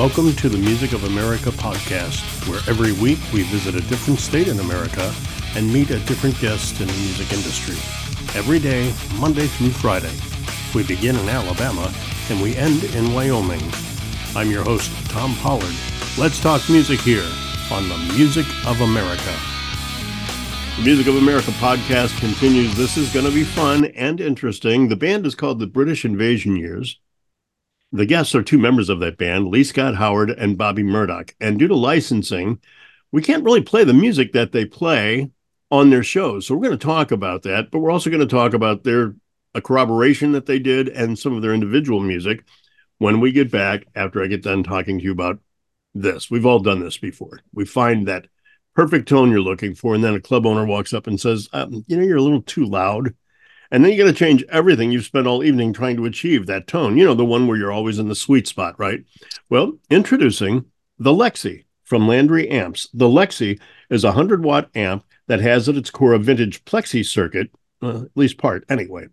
Welcome to the Music of America podcast, where every week we visit a different state in America and meet a different guest in the music industry. Every day, Monday through Friday. We begin in Alabama and we end in Wyoming. I'm your host, Tom Pollard. Let's talk music here on the Music of America. The Music of America podcast continues. This is going to be fun and interesting. The band is called the British Invasion Years. The guests are two members of that band, Lee Scott Howard and Bobby Murdock. And due to licensing, we can't really play the music that they play on their shows. So we're going to talk about that, but we're also going to talk about their a corroboration that they did and some of their individual music when we get back after I get done talking to you about this. We've all done this before. We find that perfect tone you're looking for, and then a club owner walks up and says, um, "You know, you're a little too loud." And then you got to change everything you've spent all evening trying to achieve that tone. You know, the one where you're always in the sweet spot, right? Well, introducing the Lexi from Landry Amps. The Lexi is a 100 watt amp that has at its core a vintage plexi circuit, at least part anyway.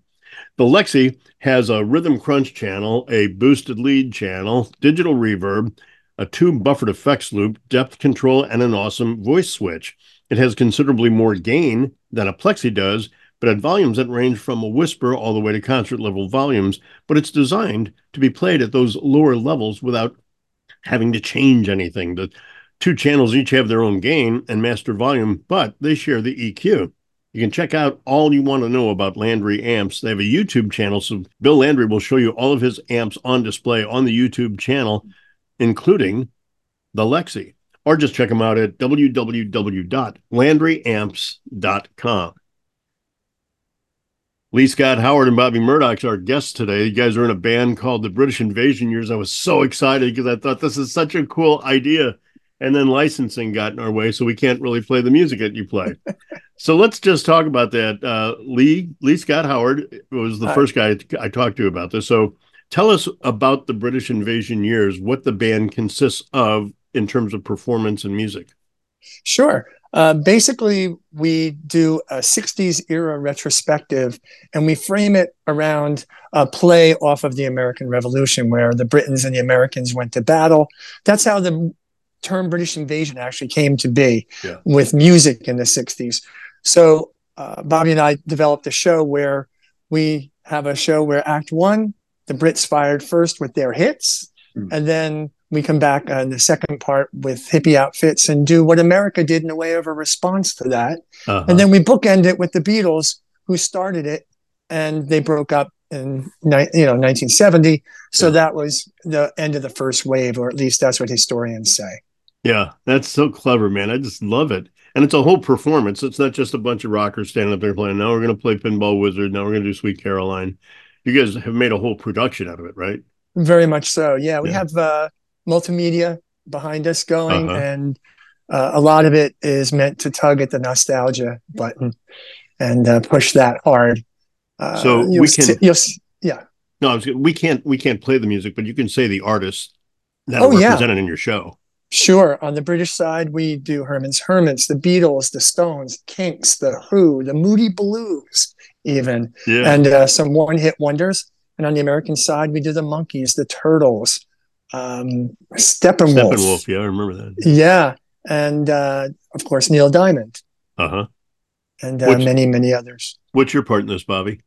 The Lexi has a rhythm crunch channel, a boosted lead channel, digital reverb, a two buffered effects loop, depth control, and an awesome voice switch. It has considerably more gain than a plexi does but at volumes that range from a whisper all the way to concert level volumes. But it's designed to be played at those lower levels without having to change anything. The two channels each have their own gain and master volume, but they share the EQ. You can check out all you want to know about Landry amps. They have a YouTube channel, so Bill Landry will show you all of his amps on display on the YouTube channel, including the Lexi. Or just check them out at www.landryamps.com. Lee Scott Howard and Bobby Murdock are our guests today. You guys are in a band called the British Invasion Years. I was so excited because I thought this is such a cool idea. And then licensing got in our way, so we can't really play the music that you play. so let's just talk about that. Uh, Lee Lee Scott Howard was the Hi. first guy I talked to about this. So tell us about the British Invasion Years, what the band consists of in terms of performance and music. Sure. Uh, basically, we do a 60s era retrospective and we frame it around a play off of the American Revolution where the Britons and the Americans went to battle. That's how the term British invasion actually came to be yeah. with music in the 60s. So, uh, Bobby and I developed a show where we have a show where Act One, the Brits fired first with their hits, mm. and then we come back uh, in the second part with hippie outfits and do what America did in a way of a response to that. Uh-huh. And then we bookend it with the Beatles, who started it, and they broke up in you know 1970. So yeah. that was the end of the first wave, or at least that's what historians say. Yeah, that's so clever, man. I just love it. And it's a whole performance. It's not just a bunch of rockers standing up there playing. Now we're going to play Pinball Wizard. Now we're going to do Sweet Caroline. You guys have made a whole production out of it, right? Very much so. Yeah, we yeah. have uh, multimedia behind us going, uh-huh. and uh, a lot of it is meant to tug at the nostalgia button and uh, push that hard. Uh, so we can, t- yeah. No, we can't we can't play the music, but you can say the artists that oh, are represented yeah. in your show. Sure. On the British side, we do Herman's Hermits, the Beatles, the Stones, Kinks, the Who, the Moody Blues, even, yeah. and uh, some one-hit wonders. And on the American side, we do the Monkees, the Turtles, um, Steppenwolf. Steppenwolf, yeah, I remember that. Yeah, and uh, of course Neil Diamond. Uh huh. And uh, many, many others. What's your part in this, Bobby?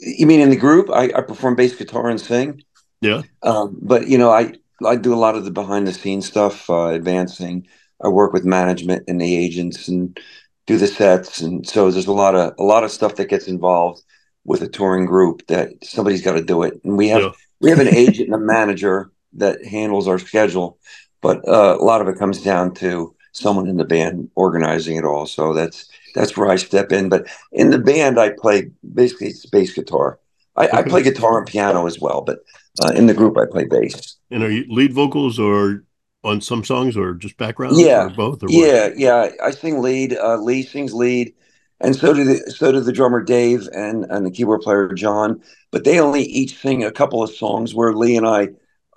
You mean in the group? I, I perform bass guitar and sing. Yeah. Um, but you know, I I do a lot of the behind the scenes stuff, uh, advancing. I work with management and the agents and do the sets, and so there's a lot of a lot of stuff that gets involved with a touring group that somebody's got to do it, and we have. Yeah we have an agent and a manager that handles our schedule, but uh, a lot of it comes down to someone in the band organizing it all. So that's that's where I step in. But in the band, I play basically it's bass guitar. I. I play guitar and piano as well, but uh, in the group, I play bass. And are you lead vocals or on some songs or just background? Yeah, or both. Or yeah, what? yeah. I sing lead. Uh, Lee sings lead and so do the so do the drummer Dave and and the keyboard player John. But they only each sing a couple of songs. Where Lee and I,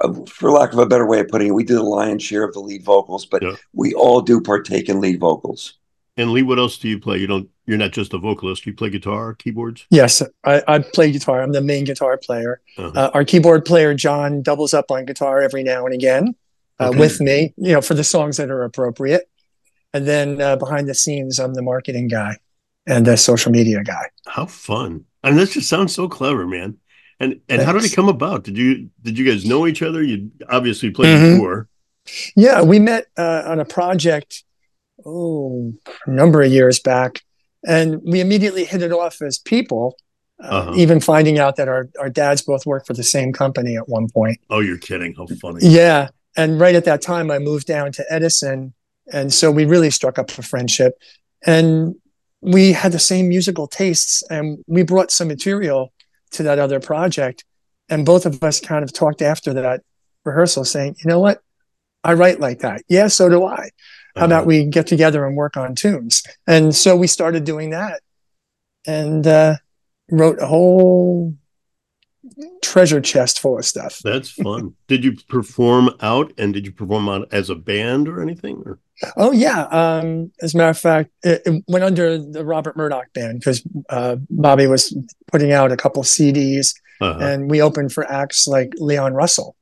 uh, for lack of a better way of putting it, we do the lion's share of the lead vocals, but yeah. we all do partake in lead vocals. And Lee, what else do you play? You don't. You're not just a vocalist. You play guitar, keyboards. Yes, I, I play guitar. I'm the main guitar player. Uh-huh. Uh, our keyboard player John doubles up on guitar every now and again uh, Okay. with me. You know, for the songs that are appropriate. And then uh, behind the scenes, I'm the marketing guy and the social media guy. How fun! I mean, that just sounds so clever, man. And and how did it come about? Did you did you guys know each other? You obviously played Mhm. before. Yeah, we met uh, on a project, oh, a number of years back, and we immediately hit it off as people. Uh, Uh-huh. Even finding out that our, our dads both worked for the same company at one point. Oh, you're kidding! How funny! Yeah, and right at that time, I moved down to Edison, and so we really struck up a friendship, and we had the same musical tastes, and we brought some material to that other project, and both of us kind of talked after that rehearsal, saying, "You know what? I write like that. Yeah, so do I. How about Uh-huh. we get together and work on tunes?" And so we started doing that, and uh, wrote a whole treasure chest full of stuff. That's fun. did you perform out, and did you perform out as a band or anything? Or Oh yeah. Um, as a matter of fact, it, it went under the Robert Murdock band because uh, Bobby was putting out a couple CDs, uh and we opened for acts like Leon Russell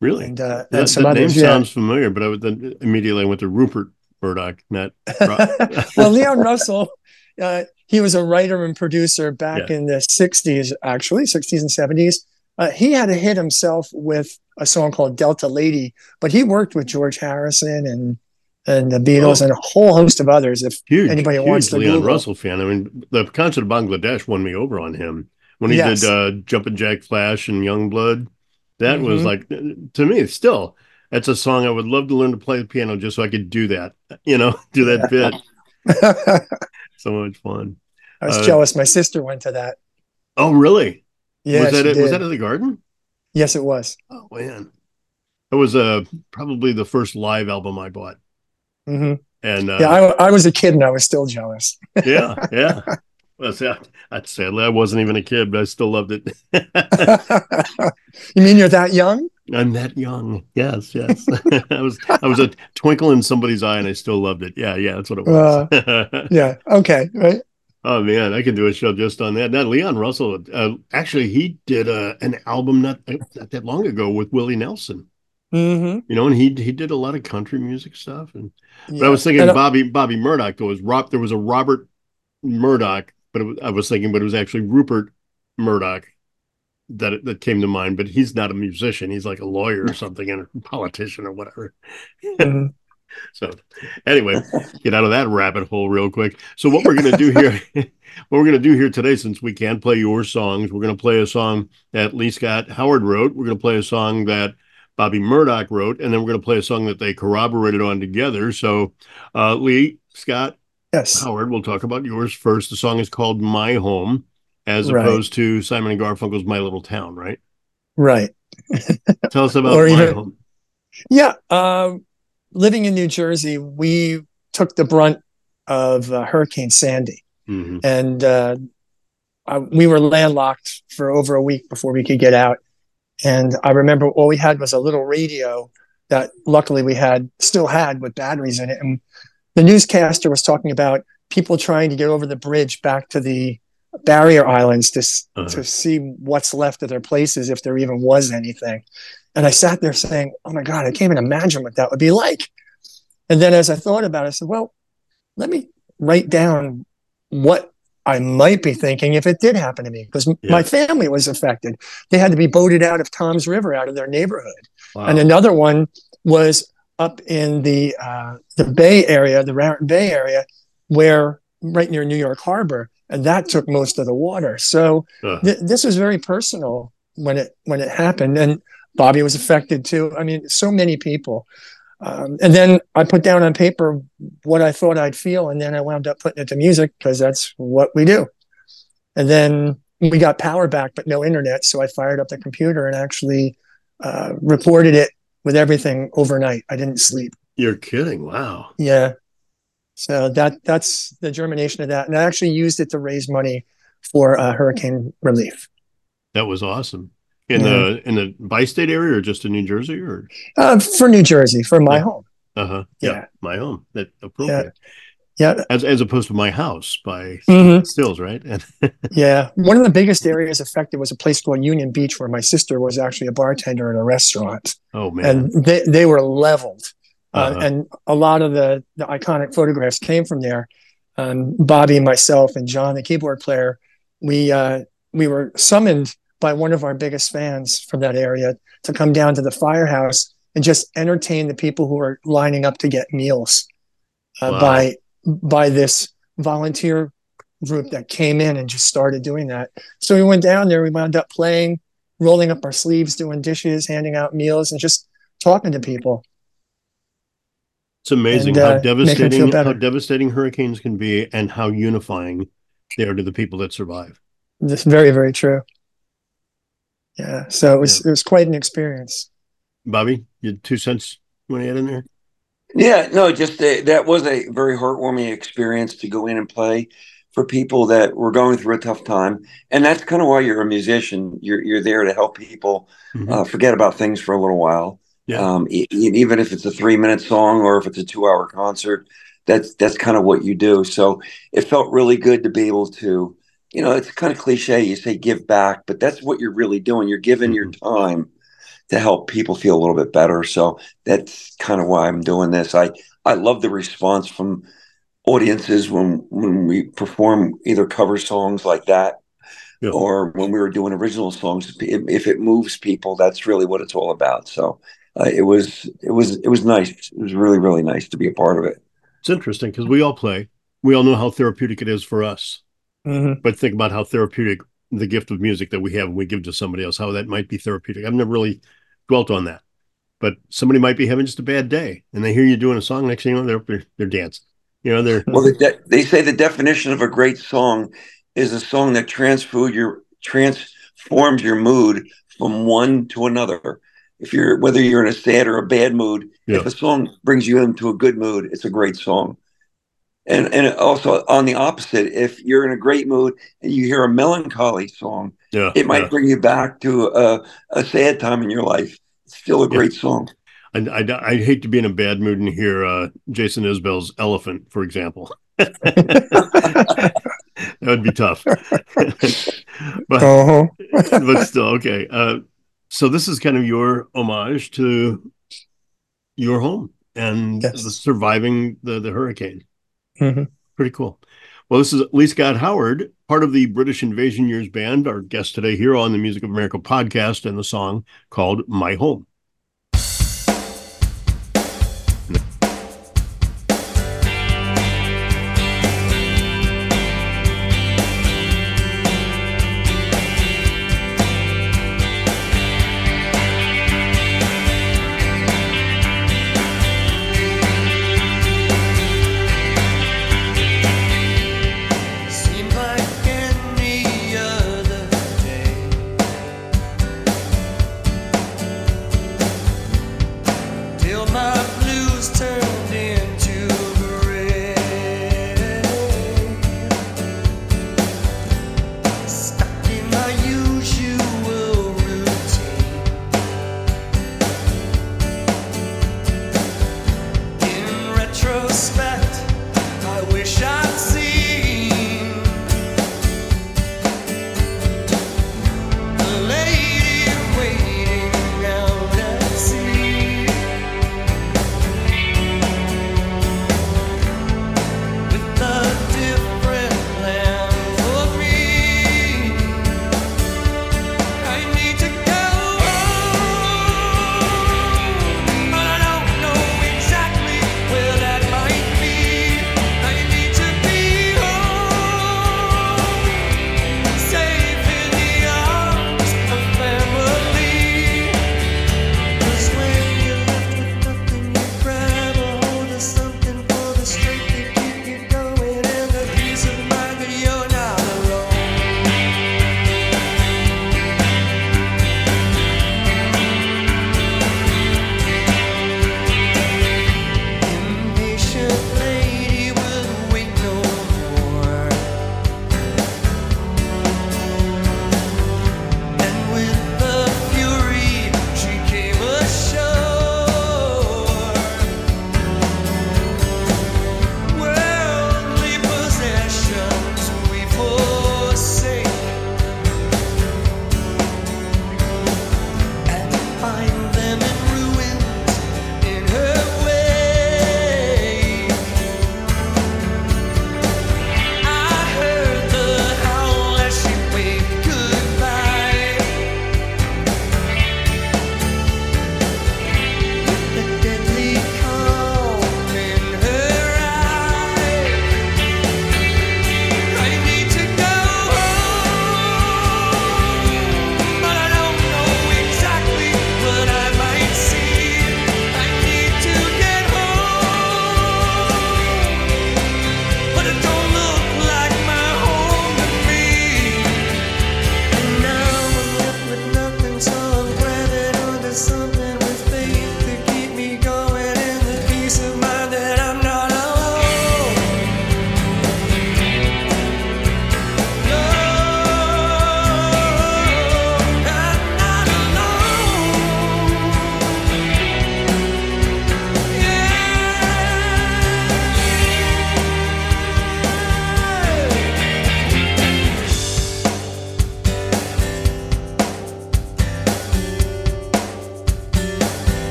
really? and uh, that and some that name. Yeah. sounds familiar, but I would then immediately I went to Rupert Murdoch, not well, Leon Russell, uh, he was a writer and producer back Yeah. in the '60s, actually '60s and '70s. Uh, he had a hit himself with a song called Delta Lady, but he worked with George Harrison and and the Beatles Oh. and a whole host of others. If huge. Anybody wants to Leon Google. Russell fan. I mean, the concert of Bangladesh won me over on him when he Yes. did uh, Jumpin' Jack Flash and Young Blood. That was Mhm. like to me still. That's a song I would love to learn to play the piano just so I could do that. You know, do that bit. So much fun. I was Uh, jealous. My sister went to that. Oh, really? Yeah, was that it? Was that at the Garden? yes, it was. Oh man, that was uh probably the first live album I bought. Hmm And uh, yeah, I, I was a kid and I was still jealous. yeah, yeah. Well, see, I, I, sadly, I wasn't even a kid, but I still loved it. you mean you're that young? I'm that young. Yes, yes. I was I was a twinkle in somebody's eye, and I still loved it. Yeah, yeah, that's what it was. Yeah. Okay. Right. oh man, I could do a show just on that. Now, Leon Russell, uh, actually, he did uh, an album not not that long ago with Willie Nelson. Mm-hmm. You know, and he he did a lot of country music stuff. And Yeah. but I was thinking And, uh, Bobby Bobby Murdock. There was Rob. There was a Robert Murdoch, but it was, I was thinking, but it was actually Rupert Murdoch that that came to mind. But he's not a musician. He's like a lawyer or something, and a politician or whatever. mhm. So anyway, get out of that rabbit hole real quick. So what we're gonna do here, what we're gonna do here today, since we can't play your songs, we're gonna play a song that Lee Scott Howard wrote. We're gonna play a song that Bobby Murdock wrote, and then we're gonna play a song that they corroborated on together. So uh, Lee Scott Yes. Howard, we'll talk about yours first. The song is called "My Home," as Right. opposed to Simon and Garfunkel's "My Little Town." Right? Right. Tell us about "My even- Home." Yeah. Um, living in New Jersey, we took the brunt of uh, Hurricane Sandy, Mhm. and uh, we were landlocked for over a week before we could get out. And I remember all we had was a little radio that luckily we had still had with batteries in it. And the newscaster was talking about people trying to get over the bridge back to the barrier islands to, Uh-huh. to see what's left of their places, if there even was anything. And I sat there saying, Oh my God, I can't even imagine what that would be like. And then as I thought about it, I said, Well, let me write down what I might be thinking if it did happen to me, because Yeah. my family was affected. They had to be boated out of Toms River, out of their neighborhood. Wow. And another one was up in the uh, the Bay Area, the Raritan Bay area, where right near New York Harbor, and that took most of the water. So Uh, th- this was very personal when it when it happened, and Bobby was affected too. I mean, so many people. Um, and then I put down on paper what I thought I'd feel, and then I wound up putting it to music because that's what we do. And then we got power back, but no internet, so I fired up the computer and actually uh, reported it with everything overnight. I didn't sleep. You're kidding. Wow. Yeah. So that that's the germination of that, and I actually used it to raise money for uh, hurricane relief. That was awesome. In the in the bi-state area or just in New Jersey or Uh, for New Jersey, for my Yeah. home. uh-huh. Yeah. Yeah. My home. That appropriate. Yeah. As as opposed to my house by Mhm. Stills, right? Yeah. One of the biggest areas affected was a place called Union Beach, where my sister was actually a bartender at a restaurant. oh man. and they, they were leveled. Uh, Uh-huh. And a lot of the, the iconic photographs came from there. Um, Bobby, myself, and John, the keyboard player, we uh, we were summoned by one of our biggest fans from that area to come down to the firehouse and just entertain the people who were lining up to get meals uh, Wow. by by this volunteer group that came in and just started doing that. So we went down there. We wound up playing, rolling up our sleeves, doing dishes, handing out meals, and just talking to people. It's amazing and, uh, how make 'em feel devastating how devastating hurricanes can be and how unifying they are to the people that survive. This very, very true. Yeah. So it was it was quite an experience. Bobby, you had two cents you want to add in there? Yeah, no, just uh, that was a very heartwarming experience to go in and play for people that were going through a tough time, and that's kind of why you're a musician. You're you're there to help people Mhm. uh, forget about things for a little while. Yeah. Um, e- even if it's a three minute song or if it's a two hour concert, that's that's kind of what you do. So it felt really good to be able to, you know, it's kind of cliche. You say give back, but that's what you're really doing. You're giving your time to help people feel a little bit better. So that's kind of why I'm doing this. I I love the response from audiences when when we perform either cover songs like that Yeah. or when we were doing original songs. If if it moves people, that's really what it's all about. So uh, it was it was it was nice. It was really really nice to be a part of it. It's interesting because we all play. We all know how therapeutic it is for us. Mhm. But think about how therapeutic the gift of music that we have and we give to somebody else, how that might be therapeutic. I've never really dwelt on that. But somebody might be having just a bad day and they hear you doing a song. Next thing you know, they're they're, they're dancing. You know, they're Well, the de- they say the definition of a great song is a song that transfer your transforms your mood from one to another. If you're whether you're in a sad or a bad mood, Yeah. if a song brings you into a good mood, it's a great song. And and also on the opposite, if you're in a great mood and you hear a melancholy song, yeah. it might yeah. bring you back to a, a sad time in your life. It's still a Yeah. great song. I, I, I'd hate to be in a bad mood and hear uh, Jason Isbell's Elephant, for example. that would be tough. but Uh-huh. but still okay. Uh, so this is kind of your homage to your home and Yes. the surviving the the hurricane. Mhm. Pretty cool. Well, this is Lee Scott Howard, part of the British Invasion Years Band, our guest today here on the Music of America podcast, and the song called "My Home."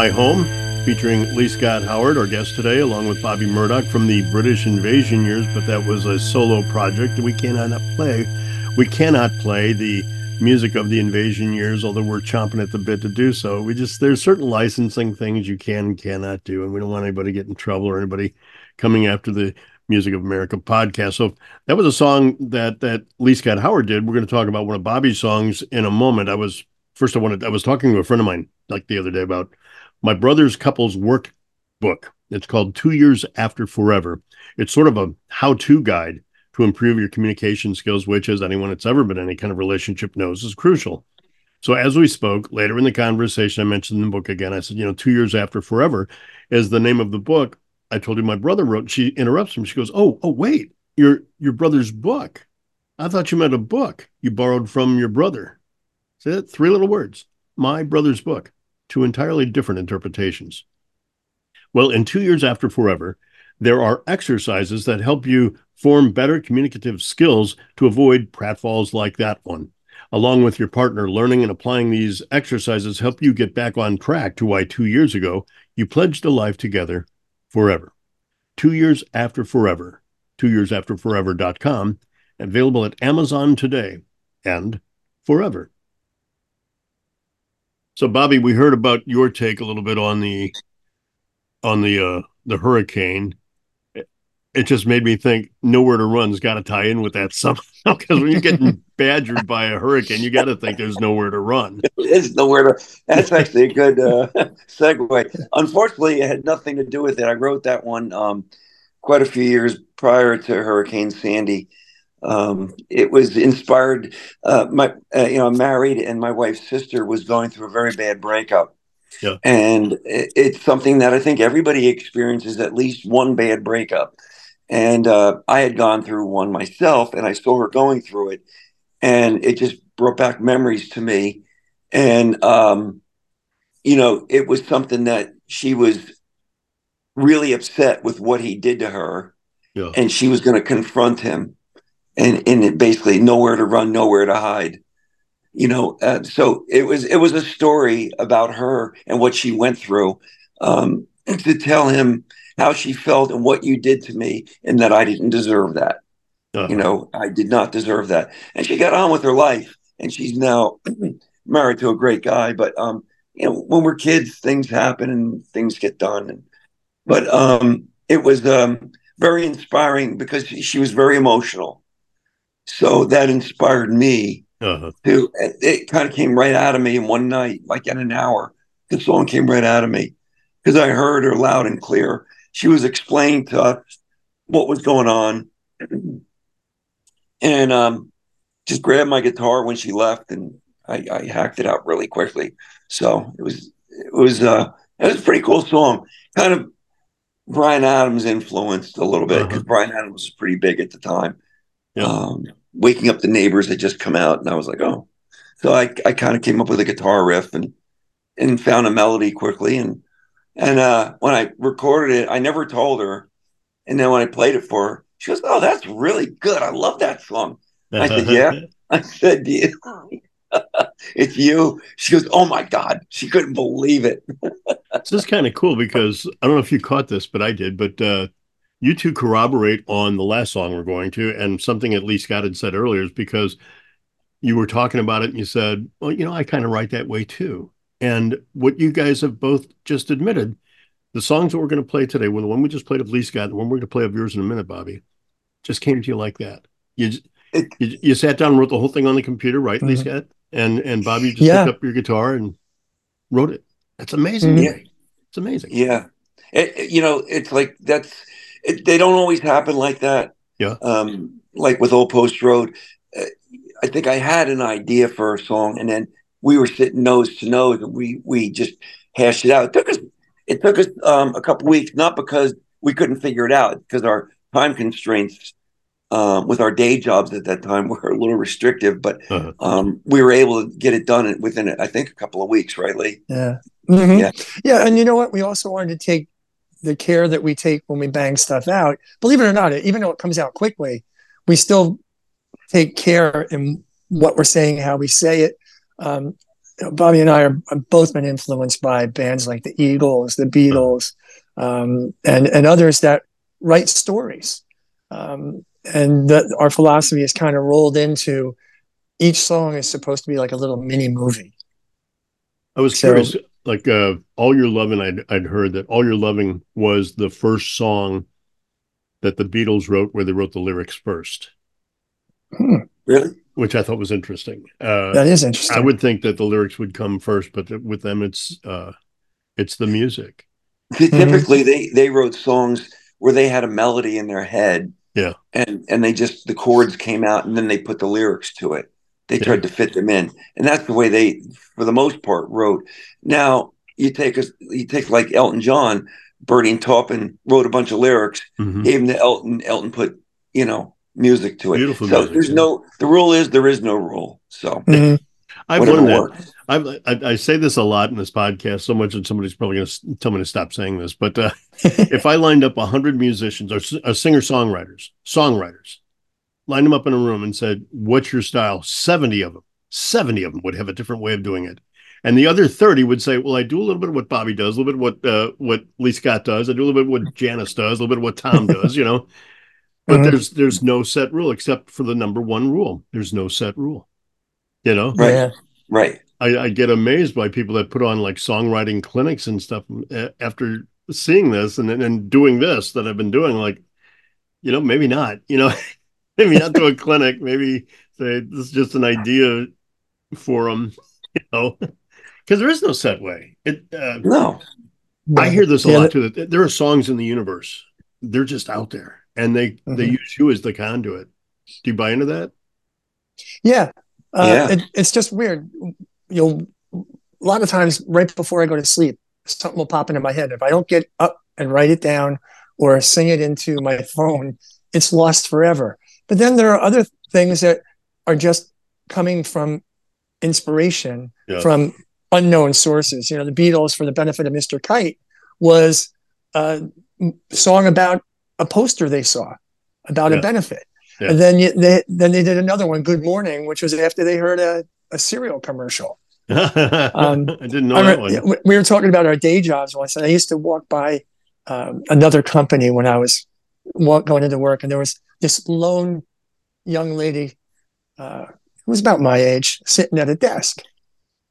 My Home, featuring Lee Scott Howard, our guest today, along with Bobby Murdock from the British invasion years, but that was a solo project. We cannot play. We cannot play the music of the invasion years, although we're chomping at the bit to do so. We just there's certain licensing things you can and cannot do, and we don't want anybody get in trouble or anybody coming after the Music of America podcast. So that was a song that that Lee Scott Howard did. We're going to talk about one of Bobby's songs in a moment. I was first I wanted I was talking to a friend of mine like the other day about my brother's couples work book. It's called Two Years After Forever. It's sort of a how to guide to improve your communication skills, which, as anyone that's ever been in any kind of relationship knows, is crucial. So, as we spoke later in the conversation, I mentioned the book again. I said, you know, Two Years After Forever is the name of the book. I told you my brother wrote. She interrupts him. She goes, "Oh, oh, wait, your your brother's book. I thought you meant a book you borrowed from your brother." See that? Three little words. My brother's book two entirely different interpretations. Well, in two years after forever, there are exercises that help you form better communicative skills to avoid pratfalls like that one. Along with your partner, learning and applying these exercises help you get back on track to why two years ago you pledged a life together forever. Two years after forever, two years after forever.com, available at Amazon today and forever. So, Bobby, we heard about your take a little bit on the on the uh, the hurricane. It just made me think nowhere to run's got to tie in with that somehow because when you're getting badgered by a hurricane, you got to think there's nowhere to run. There's nowhere to. That's actually a good uh, segue. Unfortunately, it had nothing to do with it. I wrote that one um, quite a few years prior to Hurricane Sandy um, it was inspired. Uh, my, uh, you know, I'm married, and my wife's sister was going through a very bad breakup. Yeah. And it, it's something that I think everybody experiences at least one bad breakup. And uh, I had gone through one myself, and I saw her going through it, and it just brought back memories to me. And um, you know, it was something that she was really upset with what he did to her, yeah. and she was going to confront him and and basically nowhere to run, nowhere to hide. You know, uh, so it was it was a story about her and what she went through, um, to tell him how she felt and what you did to me, and that I didn't deserve that. Uh-huh. You know, I did not deserve that. And she got on with her life, and she's now married to a great guy. But um, you know, when we're kids, things happen and things get done. And but um, it was um very inspiring because she was very emotional so that inspired me uh-huh. to, it kind of came right out of me in one night, like in an hour. The song came right out of me because I heard her loud and clear. She was explaining to us what was going on. And um, just grabbed my guitar when she left and I, I, hacked it out really quickly. So it was, it was, uh, it was a pretty cool song. Kind of Bryan Adams influenced a little bit because uh-huh. Bryan Adams was pretty big at the time. Yeah. Um, waking up the neighbors had just come out, and I was like, oh. So I, I kind of came up with a guitar riff and and found a melody quickly. And and uh, when I recorded it, I never told her. And then when I played it for her, she goes, "Oh, that's really good. I love that song." I said, "Yeah." I said, "You." it's you. She goes, "Oh my god!" She couldn't believe it. this is kind of cool because I don't know if you caught this, but I did. But uh, you two corroborate on the last song we're going to, and something at least Scott had said earlier is because you were talking about it and you said, well, you know, I kind of write that way too. And what you guys have both just admitted, the songs that we're going to play today, well, the one we just played of Lee Scott, the one we're going to play of yours in a minute, Bobby, just came to you like that. You you, you sat down and wrote the whole thing on the computer, right, mm-hmm. Lee Scott? And and Bobby just yeah. picked up your guitar and wrote it. That's amazing. Mm-hmm. Yeah. It's amazing. Yeah. It, you know, it's like that's it, they don't always happen like that. Yeah. Um, like with Old Post Road, uh, I think I had an idea for a song, and then we were sitting nose to nose, and we we just hashed it out. It took us it took us um, a couple weeks, not because we couldn't figure it out, because our time constraints um, with our day jobs at that time were a little restrictive, but uh-huh. um, we were able to get it done within, I think, a couple of weeks, right, Lee? Yeah. Mm-hmm. Yeah. Yeah. And you know what? We also wanted to take the care that we take when we bang stuff out, believe it or not, even though it comes out quickly, we still take care in what we're saying, how we say it. Um, Bobby and I are have both been influenced by bands like the Eagles, the Beatles, um, and and others that write stories. Um, and that our philosophy is kind of rolled into each song is supposed to be like a little mini movie. I was So- curious, like uh, "All Your Loving," I'd I'd heard that "All Your Loving" was the first song that the Beatles wrote, where they wrote the lyrics first, Really? which I thought was interesting. Uh, That is interesting. I would think that the lyrics would come first, but with them, it's uh, it's the music. Typically, they they wrote songs where they had a melody in their head. Yeah. And and they just the chords came out, and then they put the lyrics to it. They Yeah. tried to fit them in, and that's the way they, for the most part, wrote. Now you take us, you take like Elton John, Bernie Taupin wrote a bunch of lyrics, Mhm. gave them to Elton. Elton put you know music to it. Beautiful so music, there's yeah. no the rule is there is no rule. So Mhm. I've learned that. works. I've, I, I say this a lot in this podcast, so much that somebody's probably going to tell me to stop saying this. But uh, if I lined up 100 musicians or uh, singer songwriters, songwriters, lined them up in a room and said, What's your style? 70 of them, 70 of them would have a different way of doing it. And the other 30 would say, Well, I do a little bit of what Bobby does, a little bit of what, uh, what Lee Scott does, I do a little bit of what Janice does, a little bit of what Tom does, you know. But Mhm. there's there's no set rule except for the number one rule. There's no set rule. You know? Right. Yeah. Right. I, I get amazed by people that put on like songwriting clinics and stuff uh, after seeing this and then and doing this that I've been doing. Like, you know, maybe not. You know, maybe not do a clinic. Maybe say this is just an idea for them. You know, because there is no set way. It. Uh, No. I hear this a Yeah, lot too. That there are songs in the universe. They're just out there, and they they Mhm. use you as the conduit. Do you buy into that? Yeah. Uh, Yeah. It, it's just weird. You'll, a lot of times right before I go to sleep, something will pop into my head. If I don't get up and write it down or sing it into my phone, it's lost forever. But then there are other things that are just coming from inspiration Yeah. from unknown sources. You know, the Beatles, for the benefit of Mr. Kite, was a song about a poster they saw about Yeah. a benefit. Yeah. And then you, they then they did another one, Good Morning, which was after they heard a, a cereal commercial. Um, I didn't know I that one. we were talking about our day jobs once, and I used to walk by um, another company when I was going into work, and there was this lone young lady uh, who was about my age sitting at a desk,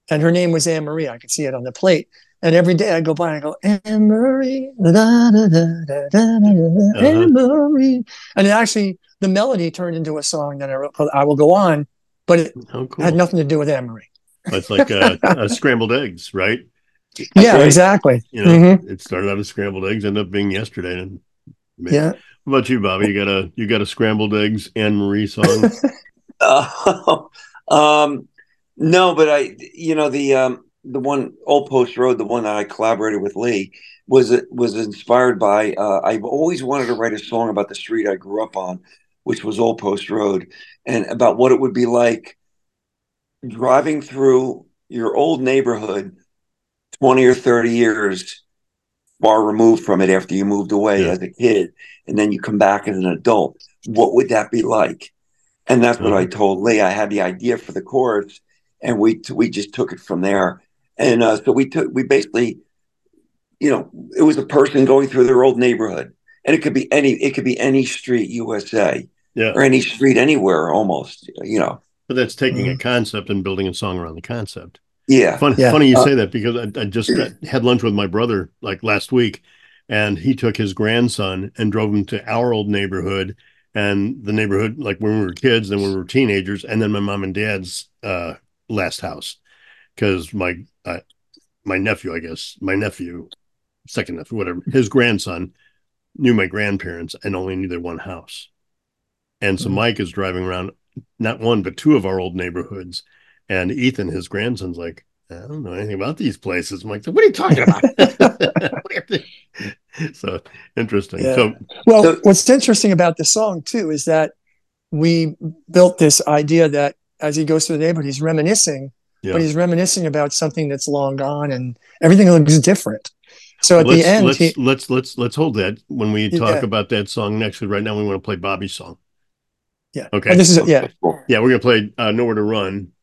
and her name was Anne Marie. I could see it on the plate. And every day I go by and I go, Anne Marie, da, da, da, Anne Marie. And it actually, the melody turned into a song that I wrote called I Will Go On, but it cool. had nothing to do with Anne Marie. It's like uh, scrambled eggs, right? Yeah, right. exactly. You know, mm-hmm. it started out as scrambled eggs, ended up being yesterday, and man, Yeah. What about you, Bobby? You got a you got a scrambled eggs Anne Marie song? Uh, um, no, but I, you know, the um, the one Old Post Road, the one that I collaborated with Lee, was was inspired by. Uh, I've always wanted to write a song about the street I grew up on, which was Old Post Road, and about what it would be like driving through your old neighborhood, twenty or thirty years far removed from it after you moved away Yeah. as a kid, and then you come back as an adult. What would that be like? And that's what I told Lee. I had the idea for the chorus, and we we just took it from there. And uh, so we took we basically, you know, it was a person going through their old neighborhood, and it could be any it could be any street USA Yeah, or any street anywhere almost. You know, but that's taking a concept and building a song around the concept. Yeah, Fun, Yeah. Funny you Uh, say that because I, I just got, had lunch with my brother like last week, and he took his grandson and drove him to our old neighborhood and the neighborhood like when we were kids, then when we were teenagers, and then my mom and dad's uh, last house because my uh, my nephew, I guess, my nephew, second nephew, whatever, his grandson knew my grandparents and only knew their one house, and so Mhm. Mike is driving around not one but two of our old neighborhoods and Ethan, his grandson's like, I don't know anything about these places. I'm like, what are you talking about? What are you- so interesting. Yeah. So Well, So- what's interesting about the song too is that we built this idea that as he goes through the neighborhood, he's reminiscing, Yeah. but he's reminiscing about something that's long gone, and everything looks different. So at let's, the end, let's, he, let's let's let's hold that when we talk Yeah. about that song next. Because right now we want to play Bobby's song. yeah, Okay. Oh, this is yeah, Yeah, we're gonna play uh, "Nowhere to Run"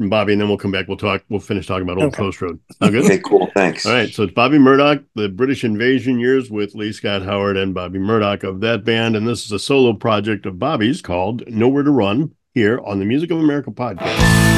from Bobby, and then we'll come back. We'll talk. We'll finish talking about Old Okay. Post Road. Sound good? Okay, cool. Thanks. All right, so it's Bobby Murdock, the British Invasion years with Lee Scott Howard and Bobby Murdock of that band. And this is a solo project of Bobby's called Nowhere to Run here on the Music of America podcast.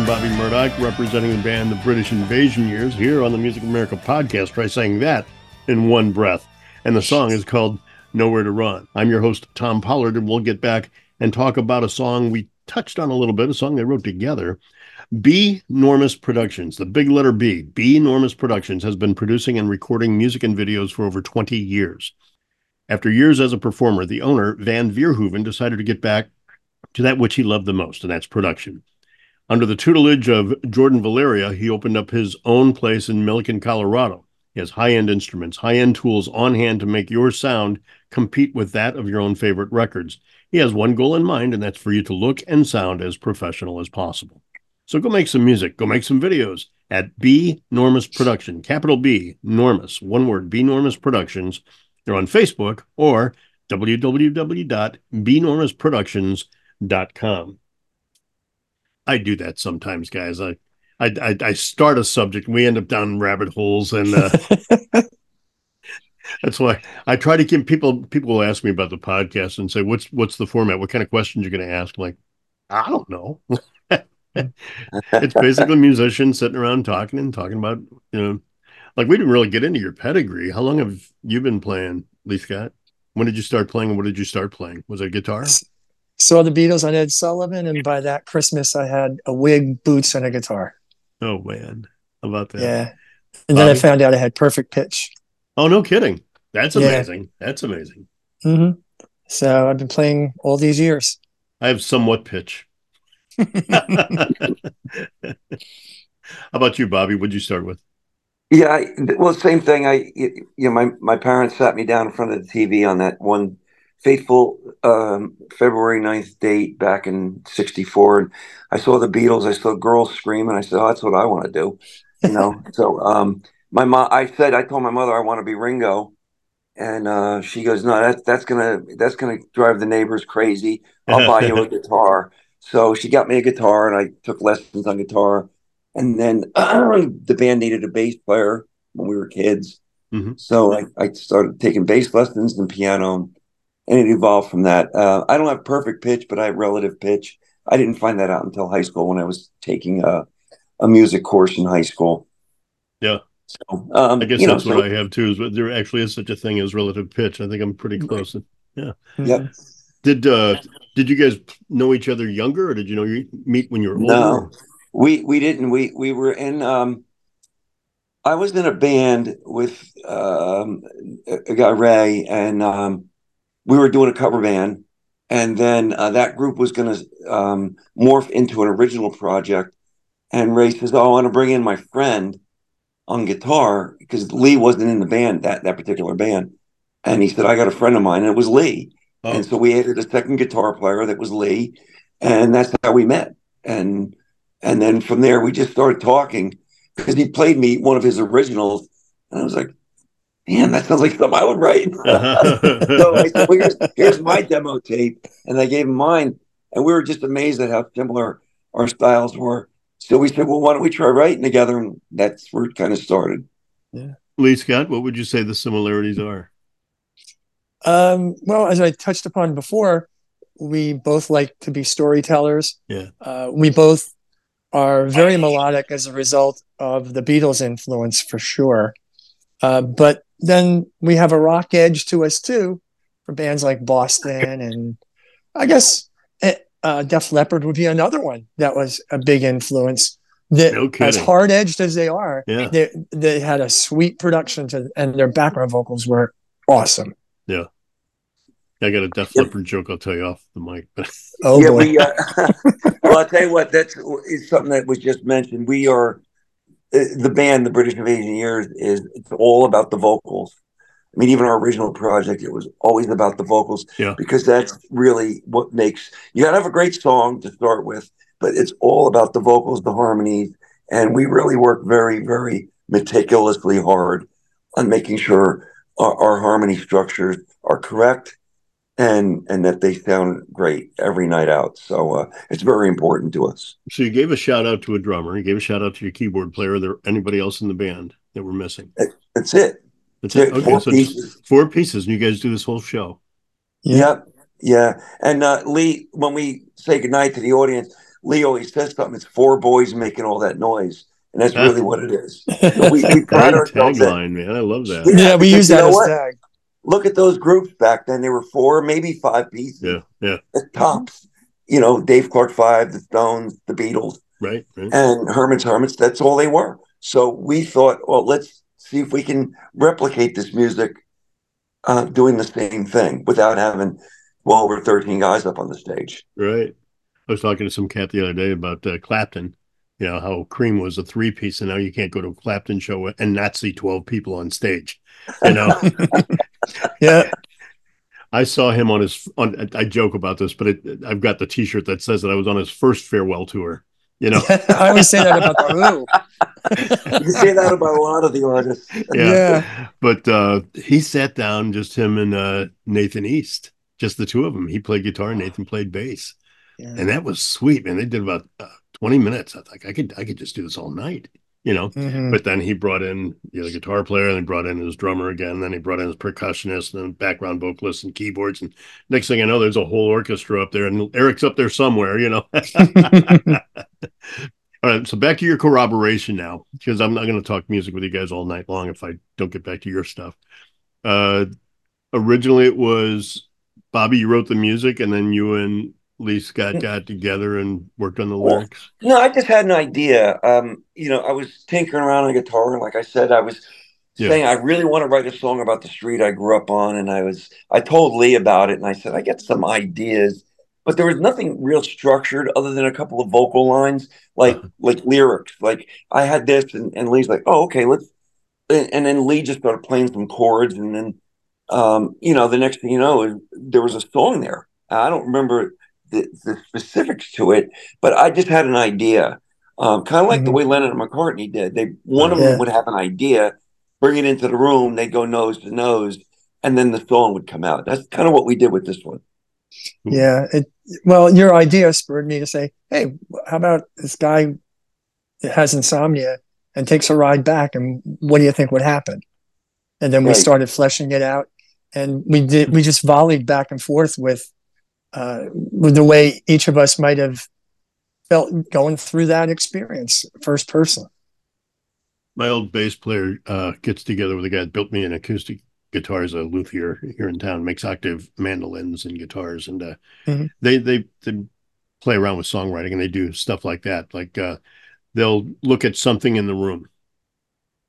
And Bobby Murdock, representing the band The British Invasion Years here on the Music America podcast. Try saying that in one breath. And the song is called Nowhere to Run. I'm your host, Tom Pollard, and we'll get back and talk about a song we touched on a little bit, a song they wrote together. B Normus Productions, the big letter B, B Normus Productions has been producing and recording music and videos for over 20 years. After years as a performer, the owner, Van Vierhoeven, decided to get back to that which he loved the most, and that's production. Under the tutelage of Jordan Valeria, he opened up his own place in Milliken, Colorado. He has high end instruments, high end tools on hand to make your sound compete with that of your own favorite records. He has one goal in mind, and that's for you to look and sound as professional as possible. So go make some music, go make some videos at B Normus Production, capital B, Normus, one word, B Normus Productions. They're on Facebook or www.benormousproductions.com. I do that sometimes, guys. I I, I, I start a subject and we end up down rabbit holes and uh, that's why I try to give people people will ask me about the podcast and say what's what's the format? What kind of questions you're going to ask? I'm like I don't know. It's basically musicians sitting around talking and talking about you know like we didn't really get into your pedigree. How long have you been playing Lee Scott? When did you start playing and what did you start playing? Was it guitar Saw the Beatles on Ed Sullivan, and by that Christmas, I had a wig, boots, and a guitar. oh man how about that Yeah. And then I found out I had perfect pitch. oh no kidding that's Yeah. amazing that's amazing hmm So I've been playing all these years. I have somewhat pitch. How about you, Bobby? What'd you start with? Yeah, I, well, same thing. I, you know, my my parents sat me down in front of the TV on that one fateful um, February 9th date back in '64, and I saw the Beatles. I saw girls scream, and I said, "Oh, that's what I want to do." You know. so, um, my mom, I said, I told my mother I want to be Ringo, and uh, she goes, "No, that's that's gonna that's gonna drive the neighbors crazy. I'll buy you a guitar." So she got me a guitar, and I took lessons on guitar. And then the band needed a bass player when we were kids. Mhm. So I, I started taking bass lessons and piano, and it evolved from that. Uh, I don't have perfect pitch, but I have relative pitch. I didn't find that out until high school when I was taking a, a music course in high school. Yeah. So, um, I guess you know, that's what so- I have too. Is that there actually is such a thing as relative pitch. I think I'm pretty close. Yeah. Yep. Did uh did you guys know each other younger, or did you know you meet when you were older? No, we we didn't. We we were in. Um, I was in a band with um, a a guy Ray, and um, we were doing a cover band, and then uh, that group was going to um, morph into an original project. And Ray says, "Oh, I want to bring in my friend on guitar because Lee wasn't in the band that that particular band." And he said, "I got a friend of mine, and it was Lee." Oh, And so we added a second guitar player that was Lee, and that's how we met. And and then from there we just started talking because he played me one of his originals, and I was like, "Man, that sounds like something I would write." so I said, well, here's, "Here's my demo tape," and I gave him mine, and we were just amazed at how similar our styles were. So we said, "Well, why don't we try writing together?" And that's where it kind of started. Lee Scott, what would you say the similarities are? Um, well, as I touched upon before, we both like to be storytellers. Yeah. Uh, we both are very melodic as a result of the Beatles' influence, for sure. Uh, but then we have a rock edge to us too, for bands like Boston, and I guess eh, uh, Def Leppard would be another one that was a big influence. That No as hard edged as they are, Yeah. they they had a sweet production to, and their background vocals were awesome. Yeah. I got a Def Yep. Leppard joke I'll tell you off the mic. But Oh yeah, boy. we. Uh, well, I'll tell you what. That's is something that was just mentioned. We are the band, the British Invasion Years, is it's all about the vocals. I mean, even our original project, it was always about the vocals. Yeah. Because that's really what makes you got to have a great song to start with, but it's all about the vocals, the harmonies, and we really work very, very meticulously hard on making sure our, our harmony structures are correct and and that they sound great every night out. So uh, it's very important to us. so you gave a shout out to a drummer, you gave a shout out to your keyboard player. There anybody else in the band that we're missing? That's it. That's it. Four Okay, so pieces. four pieces, and you guys do this whole show. Yeah. Yep. Yeah. And uh, Lee, when we say goodnight to the audience, Lee always says something. It's four boys making all that noise, and that's really what it is. So we, we pride Great ourselves tagline, man. I love that. yeah, we because use you that know as what? tag. Look at those groups back then. They were four, maybe five pieces. Yeah, yeah, at tops. You know, Dave Clark Five, the Stones, the Beatles, right, right. and Herman's Hermits. That's all they were. So we thought, well, let's see if we can replicate this music, uh, doing the same thing without having well over thirteen guys up on the stage. Right. I was talking to some cat the other day about uh, Clapton. You know how Cream was a three piece, and now you can't go to a Clapton show and not see twelve people on stage. You know, Yeah. I saw him on his. On I joke about this, but it, I've got the T-shirt that says that I was on his first farewell tour. You know, I always say that about the Who. You say that about a lot of the artists. yeah. But uh, he sat down, just him and uh, Nathan East, just the two of them. He played guitar, Nathan played bass, Yeah. and that was sweet. Man, they did about uh, twenty minutes. I thought I could, I could just do this all night. You know, Mhm. But then he brought in you know, the guitar player, and he brought in his drummer again. And then he brought in his percussionist and background vocalist and keyboards. And next thing I know, there's a whole orchestra up there, and Eric's up there somewhere. You know. all right, so back to your corroboration now, because I'm not going to talk music with you guys all night long if I don't get back to your stuff. Uh, originally, it was Bobby. You wrote the music, and then you and Lee Scott got together and worked on the Well, lyrics. No, I just had an idea. Um, you know, I was tinkering around on a guitar, and like I said, I was Yeah. saying I really want to write a song about the street I grew up on, and I was I told Lee about it, and I said I get some ideas, but there was nothing real structured other than a couple of vocal lines, like Uh-huh. like lyrics. Like I had this, and, and Lee's like, "Oh, okay, let's," and, and then Lee just started playing some chords, and then um, you know, the next thing you know, there was a song there. I don't remember the, the specifics to it, but I just had an idea, um, kind of like the Mhm. way Lennon and McCartney did. They one of Yeah. them would have an idea, bring it into the room, they'd go nose to nose, and then the song would come out. That's kind of what we did with this one. Yeah. It, well, your idea spurred me to say, hey, how about this guy has insomnia and takes a ride back? And what do you think would happen? And then we Right. started fleshing it out. And we did, we just volleyed back and forth with, uh, with the way each of us might have felt going through that experience, first person. my old bass player uh, gets together with a guy that built me an acoustic guitars, a luthier here in town, makes octave mandolins and guitars, and uh, Mhm. they, they they play around with songwriting and they do stuff like that. Like uh, they'll look at something in the room,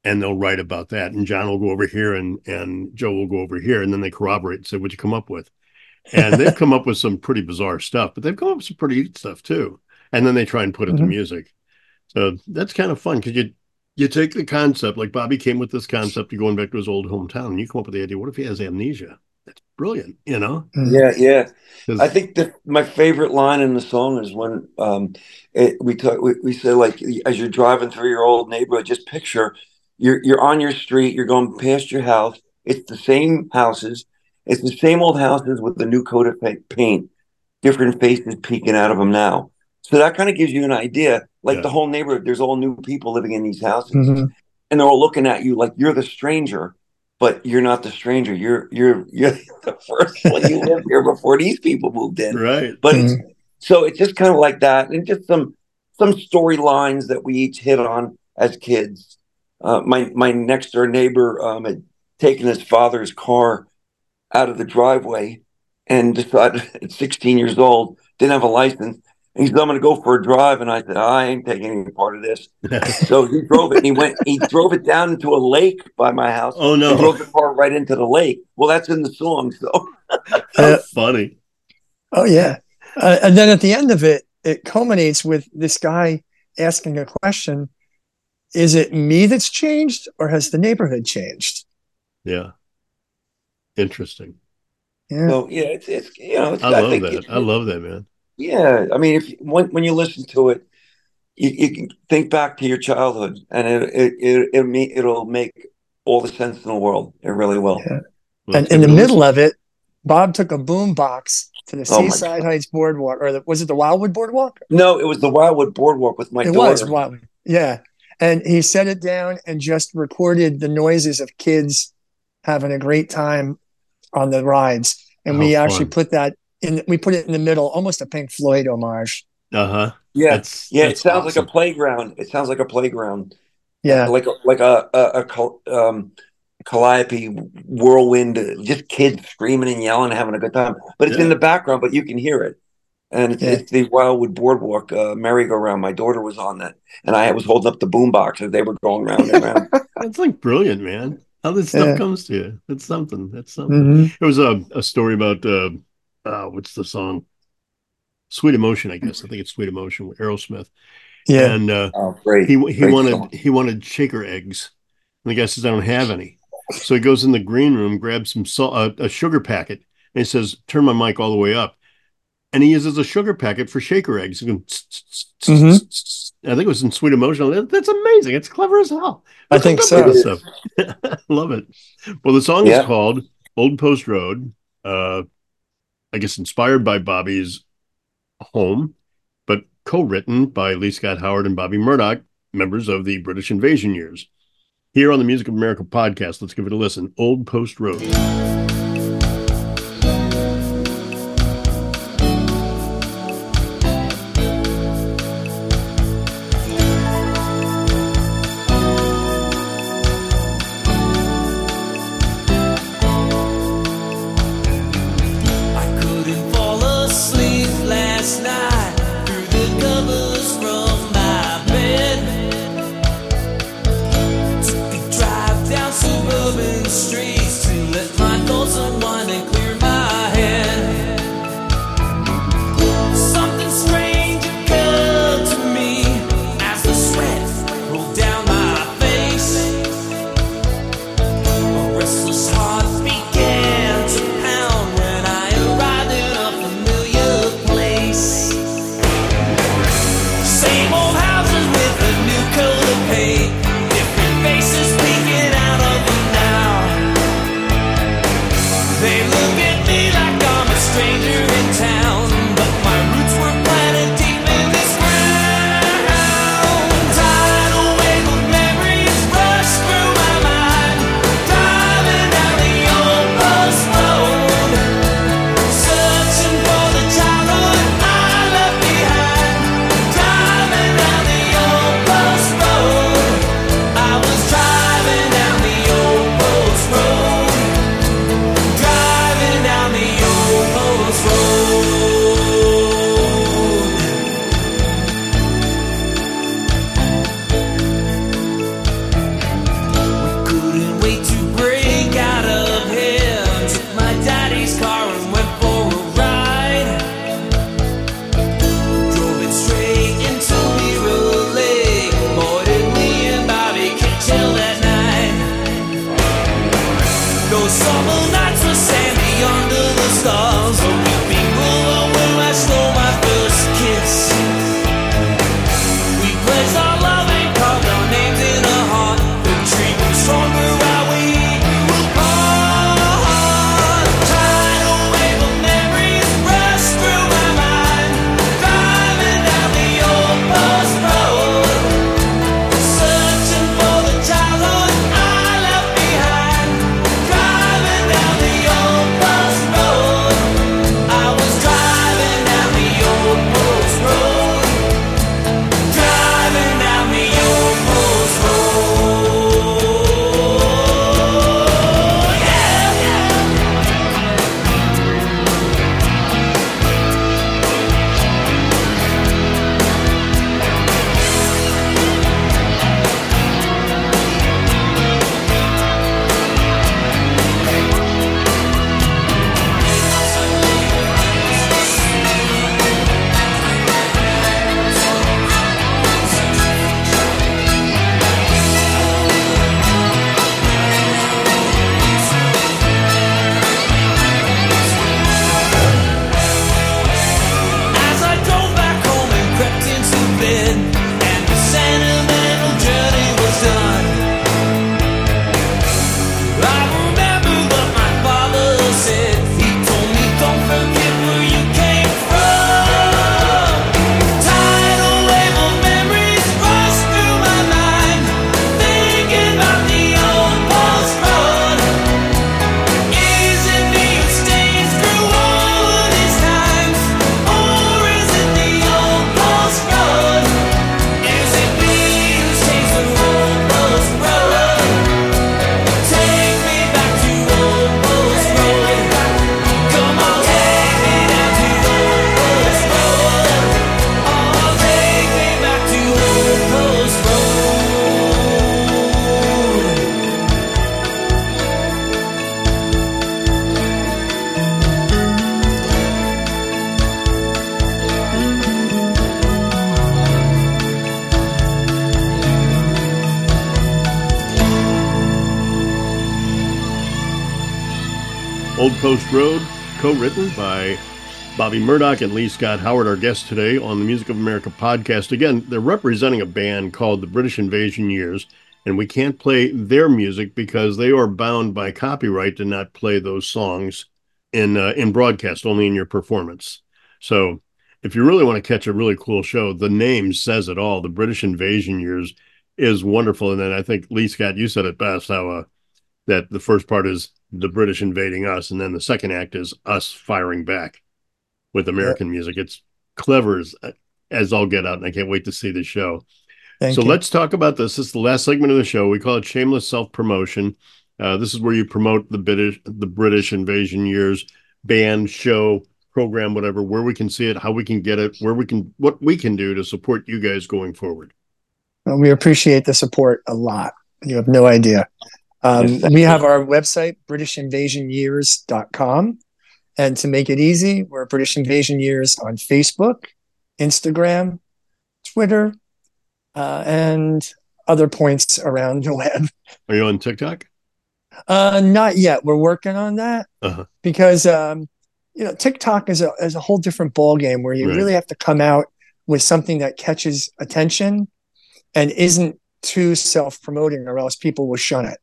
and they'll write about that. And John will go over here, and and Joe will go over here, and then they corroborate and say, "What'd you come up with?" And they've come up with some pretty bizarre stuff, but they've come up with some pretty neat stuff too. And then they try and put it to Mhm. music. So that's kind of fun because you you take the concept, like Bobby came with this concept of going back to his old hometown, and you come up with the idea, what if he has amnesia? That's brilliant, you know? Yeah, yeah. I think that my favorite line in the song is when um, it, we talk. We, we say like, as you're driving through your old neighborhood, just picture you're you're on your street, you're going past your house. It's the same houses. It's the same old houses with the new coat of paint, different faces peeking out of them now. So that kind of gives you an idea. Like Yeah. the whole neighborhood, there's all new people living in these houses, Mhm. and they're all looking at you like you're the stranger, but you're not the stranger. You're you're you're the first one. You lived here before these people moved in. right. But it's, so it's just kind of like that, and just some some storylines that we each hit on as kids. Uh, my my next door neighbor um, had taken his father's car out of the driveway and decided at 16 years old didn't have a license. And he said, "I'm going to go for a drive," and I said, "I ain't taking any part of this." So he drove it, and he went. He drove it down into a lake by my house. oh And no. drove the car right into the lake. Well, that's in the song. So How funny. Oh yeah, uh, and then at the end of it, it culminates with this guy asking a question: Is it me that's changed, or has the neighborhood changed? Yeah. Interesting. Yeah, So yeah, it's it's you know it's, I love think that. it- I love that, man. yeah. I mean, if when when you listen to it, you, you can think back to your childhood, and it it it it'll, me- it'll make all the sense in the world. It really will. Yeah. Well, and in the really- middle of it, Bob took a boom box to the Oh, Seaside Heights Boardwalk, or the, was it the Wildwood Boardwalk? No, it was the Wildwood Boardwalk with my it daughter. was Wildwood. Yeah, and he set it down and just recorded the noises of kids having a great time on the rides. And we How actually fun. put that in. We put it in the middle, almost a Pink Floyd homage. Uh-huh. yeah, That's yeah. It that's sounds like a playground. It sounds like a playground. Yeah, like a, like a a, a col- um, calliope whirlwind, uh, just kids screaming and yelling, having a good time. But it's Yeah. in the background, but you can hear it. And it's, Yeah. it's the Wildwood Boardwalk uh, merry-go-round. My daughter was on that, and I was holding up the boombox as they were going round and round. That's like brilliant, man. How this stuff Yeah. comes to you. It's something. That's something. Mhm. There was a, a story about uh, uh what's the song? Sweet Emotion, I guess. I think it's Sweet Emotion with Aerosmith. yeah. And uh oh, great! he he Great wanted song. he wanted shaker eggs. And the guy says, I don't have any. So he goes in the green room, grabs some salt, uh, a sugar packet, and he says, Turn my mic all the way up and he uses a sugar packet for shaker eggs. Mm-hmm. I think it was in Sweet Emotional. That's amazing. It's clever as hell. I think so. I love it. Well, the song is called Old Post Road. Uh, I guess inspired by Bobby's home, but co-written by Lee Scott Howard and Bobby Murdock, members of the British Invasion years. Here on the Music of America podcast, let's give it a listen. Old Post Road. Old Post Road, co written by Bobby Murdock and Lee Scott Howard, our guests today on the Music of America podcast. Again, they're representing a band called the British Invasion Years, and we can't play their music because they are bound by copyright to not play those songs in uh, in broadcast, only in your performance. So, if you really want to catch a really cool show, the name says it all. The British Invasion Years is wonderful, and then I think Lee Scott, you said it best how uh, that the first part is the British invading us, and then the second act is us firing back with American music. It's clever as, as all get out, and I can't wait to see the show. Thank so you. let's talk about this. This is the last segment of the show. We call it shameless self promotion. Uh, this is where you promote the British, the British invasion years band, show, program, whatever, where we can see it, how we can get it, where we can, what we can do to support you guys going forward. Uh, We appreciate the support a lot. You have no idea. Um, we have our website, britishinvasionyears.com. And to make it easy, we're British Invasion Years on Facebook, Instagram, Twitter, uh, and other points around the web. Are you on TikTok? Uh, not yet. We're working on that Uh-huh. because um, you know TikTok is a is a whole different ball game where you Right. really have to come out with something that catches attention and isn't too self promoting, or else people will shun it.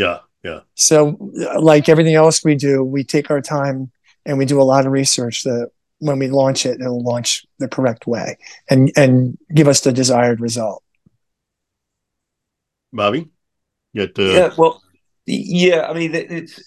Yeah, yeah. So, like everything else we do, we take our time and we do a lot of research that when we launch it, it'll launch the correct way and and give us the desired result. Bobby, get uh, yeah, well, yeah. I mean, it's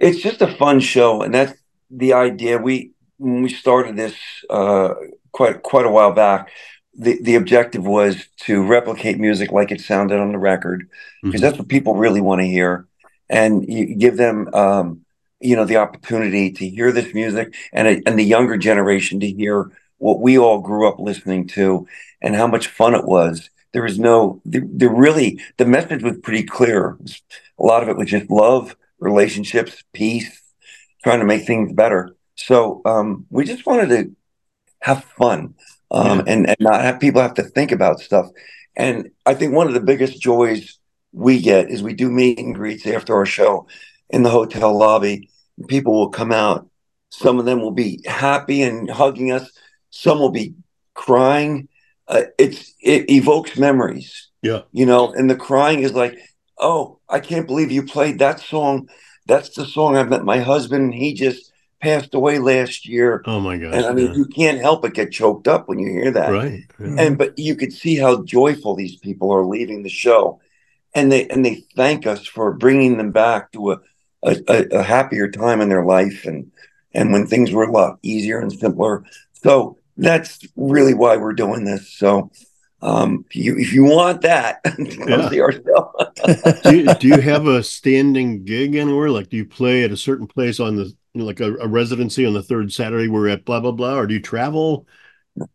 it's just a fun show, and that's the idea. We when we started this uh, quite quite a while back, the the objective was to replicate music like it sounded on the record, because Mhm. that's what people really want to hear, and you give them. Um, you know the opportunity to hear this music and and the younger generation to hear what we all grew up listening to and how much fun it was there was no there, there really the message was pretty clear a lot of it was just love relationships peace trying to make things better so um we just wanted to have fun um Yeah. and and not have people have to think about stuff. And i think one of the biggest joys we get is we do meet and greets after our show in the hotel lobby. People will come out. Some of them will be happy and hugging us. Some will be crying. Uh, it's it evokes memories. Yeah. you know and the crying is like oh i can't believe you played that song. That's the song i met my husband. And he just passed away last year oh my gosh, and i mean yeah. you can't help but get choked up when you hear that right, right. and but you could see how joyful these people are leaving the show and they and they thank us for bringing them back to a a, a, happier time in their life and and when things were a lot easier and simpler so that's really why we're doing this so um you if you want that Yeah. see our do, you, do you have a standing gig anywhere? Like, do you play at a certain place on the, you know, like a, a residency on the third Saturday? We're at blah blah blah, or do you travel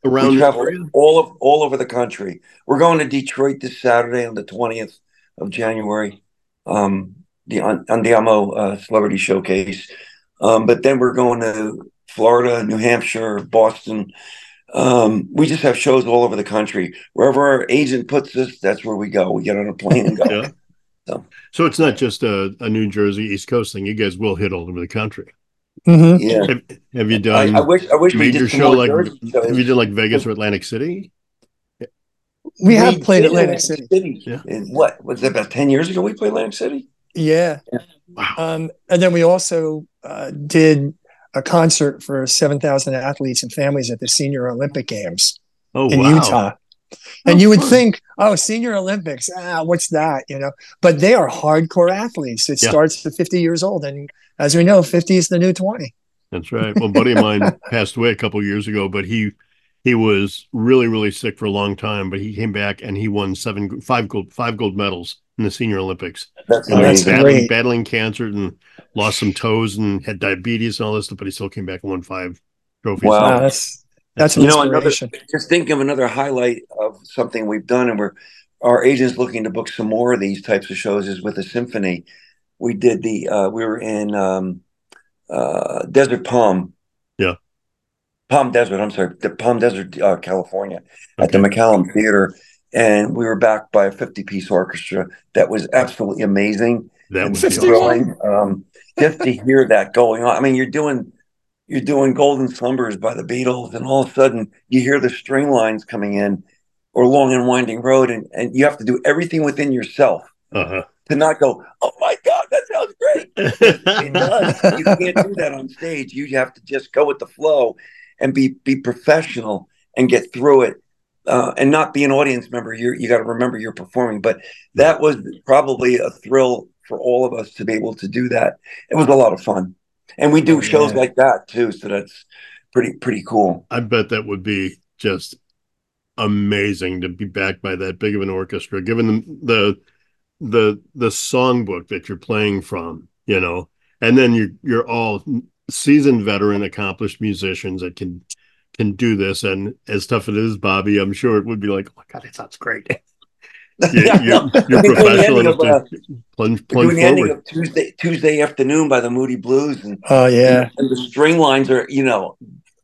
around we travel all of all over the country. We're going to Detroit this Saturday on the twentieth of January, um, the An- Andiamo uh, Celebrity Showcase. Um, but then we're going to Florida, New Hampshire, Boston. Um, we just have shows all over the country. Wherever our agent puts us, that's where we go. We get on a plane and go. Yeah. So. So it's not just a, a New Jersey East Coast thing. You guys will hit all over the country. Mhm. Yeah, Have, have you done I wish I wish we did some show more like shows. have you done like Vegas or Atlantic City? We have played did Atlantic City. Yeah. And what was that about ten years ago? We played Atlantic City. Yeah. Wow. Um, and then we also uh, did a concert for 7,000 athletes and families at the Senior Olympic Games Oh in wow. Utah. And you would think, oh, Senior Olympics, ah, what's that? You know, but they are hardcore athletes. It Yeah. starts at 50 years old. And as we know, 50 is the new 20. That's right. Well, a buddy of mine passed away a couple years ago, but he he was really really sick for a long time. But he came back and he won seven five gold five gold medals in the Senior Olympics. That's that's battling, great. battling cancer and lost some toes and had diabetes and all this stuff, but he still came back and won five trophies. Wow. Wow, that's that's an you know another just think of another highlight of something we've done and we're our agents looking to book some more of these types of shows is with the symphony. We did the uh we were in um uh desert palm. Yeah. palm desert i'm sorry the palm desert uh, california at the mccallum theater and we were backed by a 50 piece orchestra that was absolutely amazing. That was the 50 awesome. thrilling um just to hear that going on. I mean you're doing you're doing Golden Slumbers by the Beatles, and all of a sudden you hear the string lines coming in, or Long and Winding Road, and, and you have to do everything within yourself Uh to not go, oh my God, that sounds great. It does. You can't do that on stage. You have to just go with the flow and be be professional and get through it. Uh, and not be an audience member. You you got to remember you're performing. But that was probably a thrill for all of us to be able to do that. It was a lot of fun, and we do Oh, shows yeah. like that too. So that's pretty pretty cool. I bet that would be just amazing to be backed by that big of an orchestra, given the the the the songbook that you're playing from, you know, and then you're you're all seasoned veteran, accomplished musicians that can can do this. And as tough as it is, Bobby, I'm sure it would be like, oh my god, it sounds great. You, Yeah, you, no, you're we're doing the professional enough of, uh, to plunge plunge doing the ending forward. of Tuesday Tuesday afternoon by the Moody Blues, and Oh yeah. and the string lines are you know.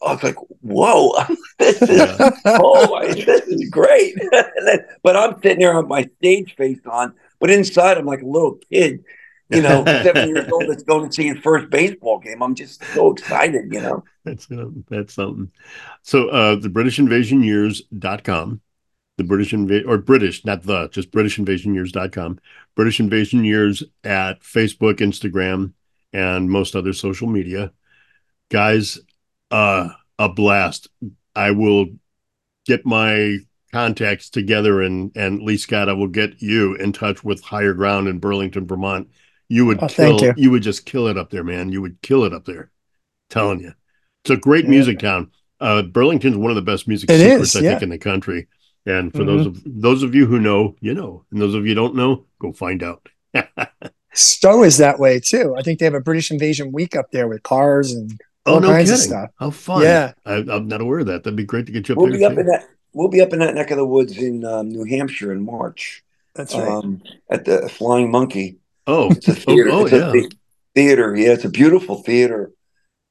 I was like, "Whoa, this is Yeah. oh, my, this is great. Then- but I'm sitting there with my stage face on, but inside I'm like a little kid, you know, seven years old that's going to see his first baseball game. I'm just so excited, you know. That's uh, that's something. So uh the British Invasion Years.com, the British invasion or British, not the, just British Invasion Years.com, British Invasion Years at Facebook, Instagram, and most other social media. Guys, uh a blast. I will get my contacts together and and Lee Scott, I will get you in touch with Higher Ground in Burlington, Vermont. You would Oh, kill thank you would just kill it up there, man. You would kill it up there. Telling you. It's a great Yeah. music town. Uh, Burlington's one of the best music It secrets, is, I yeah. think, in the country. And for Mhm. those of those of you who know, you know, and those of you who don't know, go find out. Stowe is that way too. I think they have a British Invasion week up there with cars and oh, all no kinds kidding! of stuff. How fun! Yeah. I, I'm not aware of that. That'd be great to get you up We'll there. be up too. in that we'll be up in that neck of the woods in um, New Hampshire in March. That's right. Um, at the Flying Monkey. oh, It's a theater. oh, it's yeah. thea- theater. Yeah, it's a beautiful theater.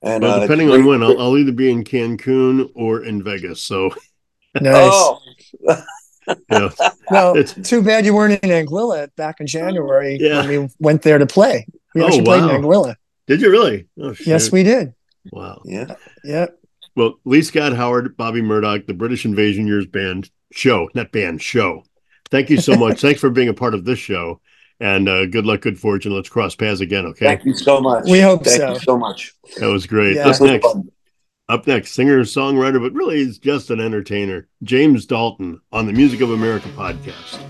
And well, uh, depending it's on when, I'll, I'll either be in Cancun or in Vegas. So, nice. Oh, yeah, well, it's- too bad you weren't in Anguilla back in January Yeah. when we went there to play. We Oh, actually played wow. in Anguilla. did you really? Oh, Yes, we did. Wow. yeah. Yeah. Well, Lee Scott Howard, Bobby Murdock, the British Invasion Years band show, not band show. Thank you so much. Thanks for being a part of this show, and uh, good luck, good fortune. Let's cross paths again. Okay, Thank you so much. We hope Thank so. you so much. that was great. Yeah. Up next, up next, singer songwriter, but really is just an entertainer. James Dalton on the Music of America podcast.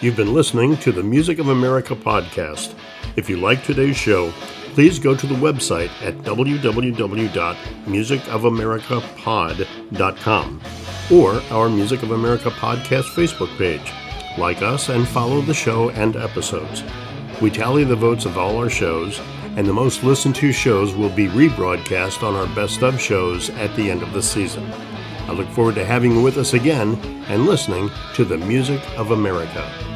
You've been listening to the Music of America podcast. If you like today's show, please go to the website at www.musicofamerica.pod.com or our Music of America podcast Facebook page. Like us and follow the show and episodes. We tally the votes of all our shows, and the most listened to shows will be rebroadcast on our best of shows at the end of the season. I look forward to having you with us again and listening to the Music of America.